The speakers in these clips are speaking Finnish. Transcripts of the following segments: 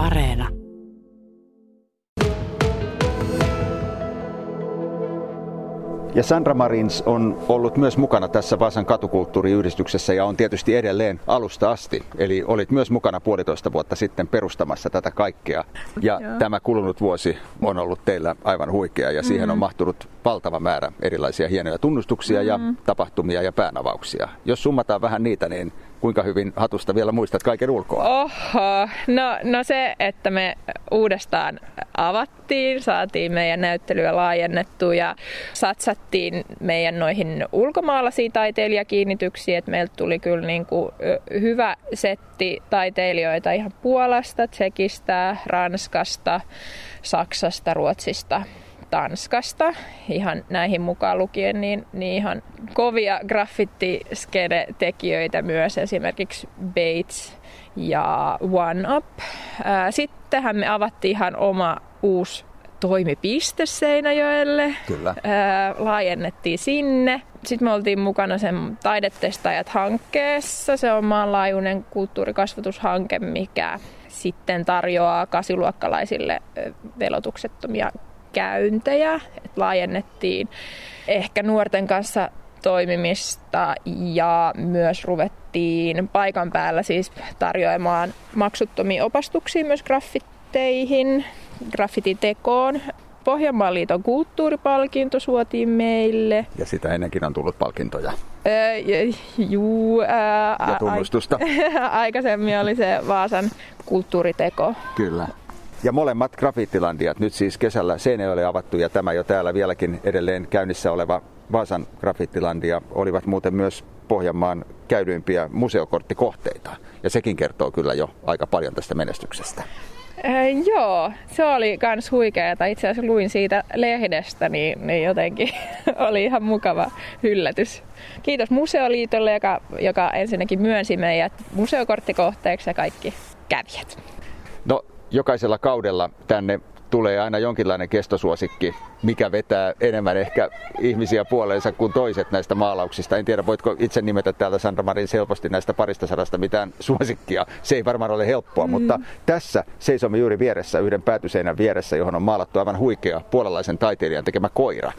Areena. Ja Sandra Marins on ollut myös mukana tässä Vaasan katukulttuuriyhdistyksessä ja on tietysti edelleen alusta asti. Eli olit myös mukana puolitoista vuotta sitten perustamassa tätä kaikkea. Ja Joo. tämä kulunut vuosi on ollut teillä aivan huikea ja siihen mm. on mahtunut valtava määrä erilaisia hienoja tunnustuksia mm. ja tapahtumia ja päänavauksia. Jos summataan vähän niitä, niin kuinka hyvin hatusta vielä muistat kaiken ulkoa? Oho, no, no se, että me uudestaan avattiin, saatiin meidän näyttelyä laajennettua ja satsattiin meidän noihin ulkomaalaisiin taiteilijakiinnityksiin, että meiltä tuli kyllä niin kuin hyvä setti taiteilijoita ihan Puolasta, Tsekistä, Ranskasta, Saksasta, Ruotsista Tanskasta, ihan näihin mukaan lukien, niin, niin ihan kovia graffiti-tekijöitä myös, esimerkiksi Bates ja One Up. Sittenhän me avattiin ihan oma uusi toimipiste Seinäjoelle. Kyllä. Ää, laajennettiin sinne. Sitten me oltiin mukana sen Taidetestaajat-hankkeessa. Se on maanlaajuinen kulttuurikasvatushanke, mikä sitten tarjoaa kasiluokkalaisille velotuksettomia käyntejä, että laajennettiin ehkä nuorten kanssa toimimista ja myös ruvettiin paikan päällä siis tarjoamaan maksuttomia opastuksia myös graffitteihin, graffititekoon. Pohjanmaan liiton kulttuuripalkinto suotiin meille. Ja sitä ennenkin on tullut palkintoja. Öö, juu. Ää, ja tunnustusta. Aikaisemmin oli se Vaasan kulttuuriteko. Kyllä. Ja molemmat grafiittilandiat nyt siis kesällä Seinäjoelle avattu ja tämä jo täällä vieläkin edelleen käynnissä oleva Vaasan grafiittilandia olivat muuten myös Pohjanmaan käydyimpiä museokorttikohteita. Ja sekin kertoo kyllä jo aika paljon tästä menestyksestä. Äh, joo, se oli kans huikeeta. Itse asiassa luin siitä lehdestä, niin, niin jotenkin oli ihan mukava yllätys. Kiitos Museoliitolle, joka, joka ensinnäkin myönsi meidät museokorttikohteeksi ja kaikki kävijät. No jokaisella kaudella tänne tulee aina jonkinlainen kestosuosikki, mikä vetää enemmän ehkä ihmisiä puoleensa kuin toiset näistä maalauksista. En tiedä, voitko itse nimetä täältä Sandra Marin helposti näistä parista sadasta mitään suosikkia. Se ei varmaan ole helppoa, mm. mutta tässä seisomme juuri vieressä, yhden päätyseinän vieressä, johon on maalattu aivan huikea puolalaisen taiteilijan tekemä koira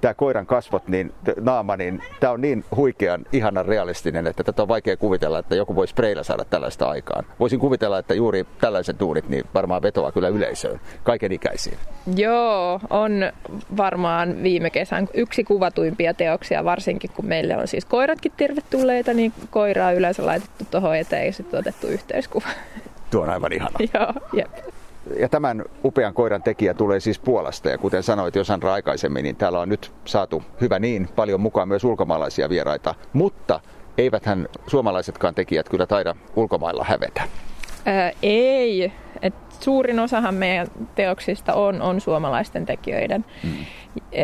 tämä koiran kasvot, niin naama, niin tämä on niin huikean, ihanan realistinen, että tätä on vaikea kuvitella, että joku voisi spreillä saada tällaista aikaan. Voisin kuvitella, että juuri tällaiset duunit niin varmaan vetoaa kyllä yleisöön, kaiken ikäisiin. Joo, on varmaan viime kesän yksi kuvatuimpia teoksia, varsinkin kun meille on siis koiratkin tervetulleita, niin koiraa yleensä laitettu tuohon eteen ja sitten otettu yhteiskuva. Tuo on aivan ihana. Joo, jep ja tämän upean koiran tekijä tulee siis Puolasta ja kuten sanoit jo Sandra aikaisemmin, niin täällä on nyt saatu hyvä niin paljon mukaan myös ulkomaalaisia vieraita, mutta eiväthän suomalaisetkaan tekijät kyllä taida ulkomailla hävetä. Ää, ei. Et suurin osahan meidän teoksista on, on suomalaisten tekijöiden mm.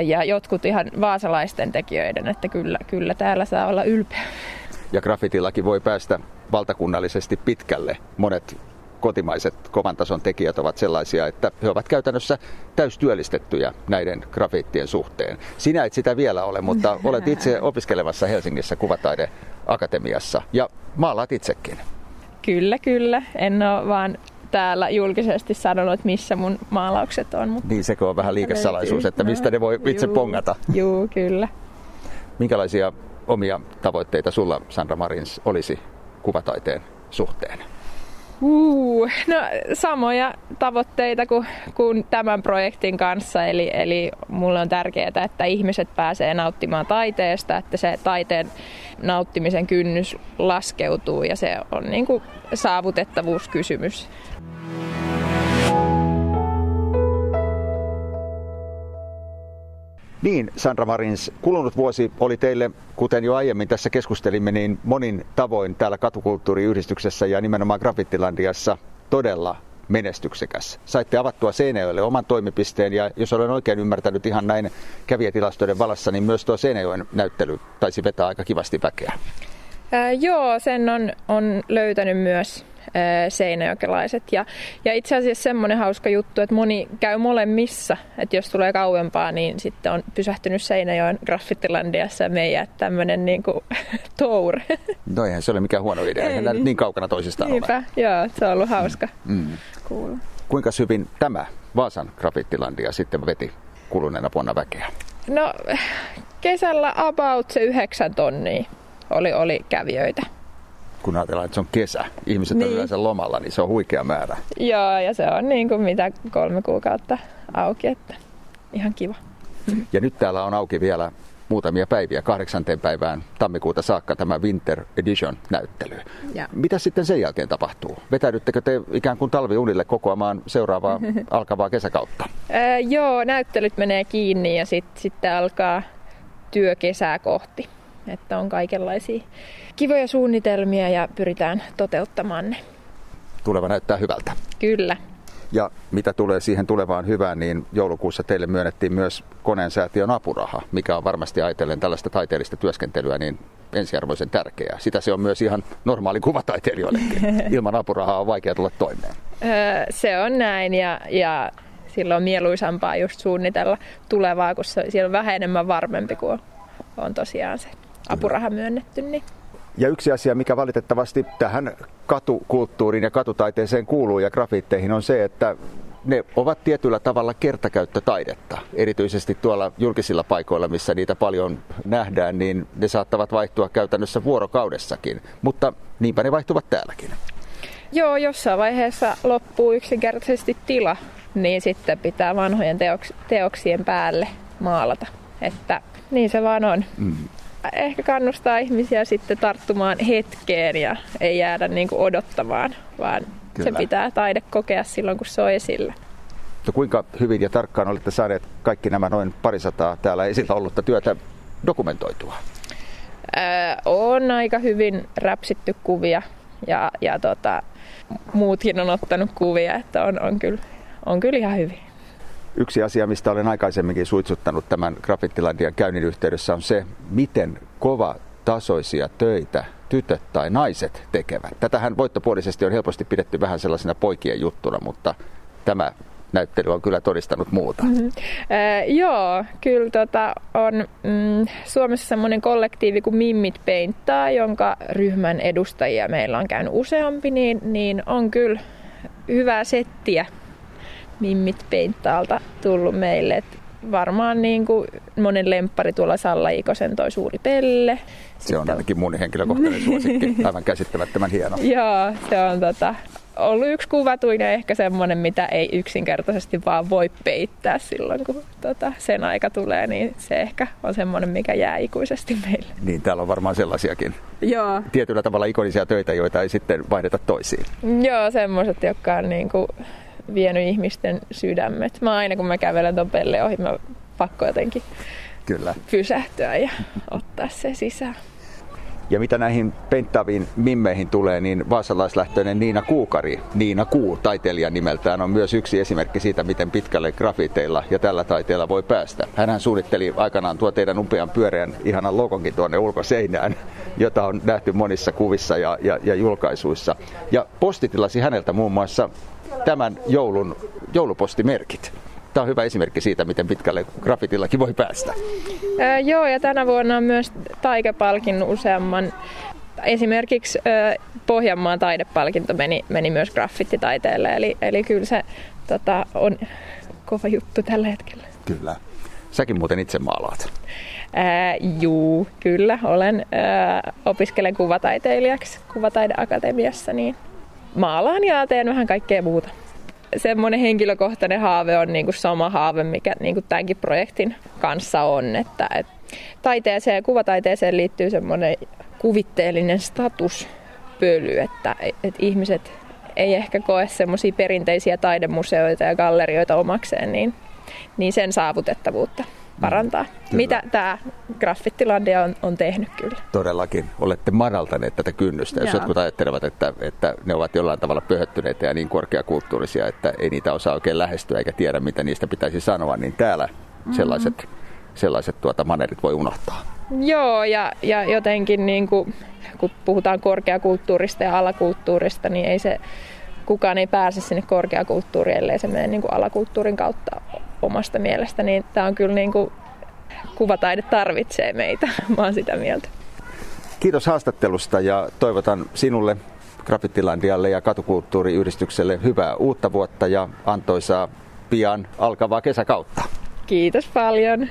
ja jotkut ihan vaasalaisten tekijöiden, että kyllä, kyllä täällä saa olla ylpeä. Ja graffitillakin voi päästä valtakunnallisesti pitkälle. Monet kotimaiset kovan tason tekijät ovat sellaisia, että he ovat käytännössä täystyöllistettyjä näiden grafiittien suhteen. Sinä et sitä vielä ole, mutta olet itse opiskelevassa Helsingissä Kuvataideakatemiassa ja maalaat itsekin. Kyllä, kyllä. En ole vaan täällä julkisesti sanonut, missä mun maalaukset on. Mutta niin, sekö on vähän liikesalaisuus, että mistä ne voi itse juu, pongata. Joo, kyllä. Minkälaisia omia tavoitteita sulla, Sandra Marins, olisi kuvataiteen suhteen? Uh, no samoja tavoitteita kuin, kuin tämän projektin kanssa, eli, eli mulle on tärkeää, että ihmiset pääsee nauttimaan taiteesta, että se taiteen nauttimisen kynnys laskeutuu ja se on niin kuin saavutettavuuskysymys. Niin, Sandra Marins, kulunut vuosi oli teille, kuten jo aiemmin tässä keskustelimme, niin monin tavoin täällä katukulttuuriyhdistyksessä ja nimenomaan Graffittilandiassa todella menestyksekäs. Saitte avattua Seinäjoelle oman toimipisteen ja jos olen oikein ymmärtänyt ihan näin kävijätilastoiden valassa, niin myös tuo Seinäjoen näyttely taisi vetää aika kivasti väkeä. Ää, joo, sen on, on löytänyt myös seinäjokelaiset. Ja, ja itse asiassa semmoinen hauska juttu, että moni käy molemmissa. Että jos tulee kauempaa, niin sitten on pysähtynyt Seinäjoen graffittilandiassa ja meidän tämmöinen niin kuin, tour. No eihän se ole mikään huono idea, eihän niin. niin kaukana toisistaan Niinpä, ole. joo, se on ollut hauska mm. kuulla. Kuinka hyvin tämä Vaasan graffittilandia sitten veti kuluneena vuonna väkeä? No kesällä about se yhdeksän tonnia oli, oli kävijöitä. Kun ajatellaan, että se on kesä, ihmiset niin. on yleensä lomalla, niin se on huikea määrä. Joo, ja se on niin kuin mitä kolme kuukautta auki, että ihan kiva. Ja nyt täällä on auki vielä muutamia päiviä, kahdeksanteen päivään tammikuuta saakka tämä Winter Edition-näyttely. Ja. Mitä sitten sen jälkeen tapahtuu? Vetäydyttekö te ikään kuin talviunille kokoamaan seuraavaa alkavaa kesäkautta? Joo, näyttelyt menee kiinni ja sitten sit alkaa työ kesää kohti. Että on kaikenlaisia kivoja suunnitelmia ja pyritään toteuttamaan ne. Tuleva näyttää hyvältä. Kyllä. Ja mitä tulee siihen tulevaan hyvään, niin joulukuussa teille myönnettiin myös koneen säätiön apuraha, mikä on varmasti ajatellen tällaista taiteellista työskentelyä niin ensiarvoisen tärkeää. Sitä se on myös ihan normaali kuvataiteilijoillekin. Ilman apurahaa on vaikea tulla toimeen. se on näin ja, ja silloin on mieluisampaa just suunnitella tulevaa, kun se, siellä on vähän enemmän varmempi kuin on tosiaan se apuraha myönnetty. Niin. Ja yksi asia, mikä valitettavasti tähän katukulttuuriin ja katutaiteeseen kuuluu ja grafiitteihin on se, että ne ovat tietyllä tavalla kertakäyttötaidetta. Erityisesti tuolla julkisilla paikoilla, missä niitä paljon nähdään, niin ne saattavat vaihtua käytännössä vuorokaudessakin. Mutta niinpä ne vaihtuvat täälläkin. Joo, jossain vaiheessa loppuu yksinkertaisesti tila, niin sitten pitää vanhojen teoks- teoksien päälle maalata. Että niin se vaan on. Mm ehkä kannustaa ihmisiä sitten tarttumaan hetkeen ja ei jäädä niin kuin odottamaan, vaan Kyllä. se pitää taide kokea silloin, kun se on esillä. No kuinka hyvin ja tarkkaan olette saaneet kaikki nämä noin parisataa täällä esillä ollutta työtä dokumentoitua? Öö, on aika hyvin räpsitty kuvia ja, ja tota, muutkin on ottanut kuvia, että on, on, kyllä, on kyllä ihan hyvin. Yksi asia, mistä olen aikaisemminkin suitsuttanut tämän Graffittilandian käynnin yhteydessä on se, miten kova tasoisia töitä tytöt tai naiset tekevät. Tätähän voittopuolisesti on helposti pidetty vähän sellaisena poikien juttuna, mutta tämä näyttely on kyllä todistanut muuta. Mm-hmm. Äh, joo, kyllä tota, on mm, Suomessa semmoinen kollektiivi kuin Mimmit Peinttaa, jonka ryhmän edustajia meillä on käynyt useampi, niin, niin on kyllä hyvää settiä mimmit Peinttaalta tullut meille. Et varmaan niin kuin monen lemppari tuolla Salla Ikosen toi suuri pelle. Se on ainakin mun henkilökohtainen suosikki, aivan käsittämättömän hieno. Joo, se on tota, ollut yksi kuvatuin ja ehkä semmoinen, mitä ei yksinkertaisesti vaan voi peittää silloin, kun tota, sen aika tulee, niin se ehkä on semmoinen, mikä jää ikuisesti meille. Niin, täällä on varmaan sellaisiakin Joo. tietyllä tavalla ikonisia töitä, joita ei sitten vaihdeta toisiin. Joo, semmoiset, jotka on niin kuin vienyt ihmisten sydämet. Mä aina kun mä kävelen ton pelle ohi, mä pakko jotenkin Kyllä. pysähtyä ja ottaa se sisään. Ja mitä näihin penttaaviin mimmeihin tulee, niin vaasalaislähtöinen Niina Kuukari, Niina Kuu taiteilijan nimeltään, on myös yksi esimerkki siitä, miten pitkälle grafiteilla ja tällä taiteella voi päästä. Hänhän suunnitteli aikanaan tuo teidän upean pyöreän ihanan logonkin tuonne ulkoseinään, jota on nähty monissa kuvissa ja, ja, ja julkaisuissa. Ja postitilasi häneltä muun muassa tämän joulun joulupostimerkit. Tämä on hyvä esimerkki siitä, miten pitkälle grafitillakin voi päästä. Öö, joo, ja tänä vuonna on myös taikepalkin useamman. Esimerkiksi öö, Pohjanmaan taidepalkinto meni, meni myös graffititaiteelle, eli, eli kyllä se tota, on kova juttu tällä hetkellä. Kyllä. Säkin muuten itse maalaat. Ää, juu, kyllä. Olen ää, opiskelen kuvataiteilijaksi Kuvataideakatemiassa, niin maalaan ja teen vähän kaikkea muuta. Semmoinen henkilökohtainen haave on niin kuin sama haave, mikä niin kuin tämänkin projektin kanssa on, että, että taiteeseen ja kuvataiteeseen liittyy semmoinen kuvitteellinen statuspöly, että, että ihmiset ei ehkä koe semmoisia perinteisiä taidemuseoita ja gallerioita omakseen, niin, niin sen saavutettavuutta parantaa. Kyllä. Mitä tämä Graffittilandia on, on tehnyt kyllä. Todellakin. Olette madaltaneet tätä kynnystä. Jos jotkut ajattelevat, että, että ne ovat jollain tavalla pöhöttyneitä ja niin korkeakulttuurisia, että ei niitä osaa oikein lähestyä eikä tiedä, mitä niistä pitäisi sanoa, niin täällä mm-hmm. sellaiset, sellaiset tuota manerit voi unohtaa. Joo, ja, ja jotenkin niin kuin, kun puhutaan korkeakulttuurista ja alakulttuurista, niin ei se, kukaan ei pääse sinne korkeakulttuuriin, ellei se mene niin kuin alakulttuurin kautta omasta mielestä. Niin tämä on kyllä niin kuin, kuvataide tarvitsee meitä, mä oon sitä mieltä. Kiitos haastattelusta ja toivotan sinulle Graffitilandialle ja katukulttuuriyhdistykselle hyvää uutta vuotta ja antoisaa pian alkavaa kesäkautta. Kiitos paljon.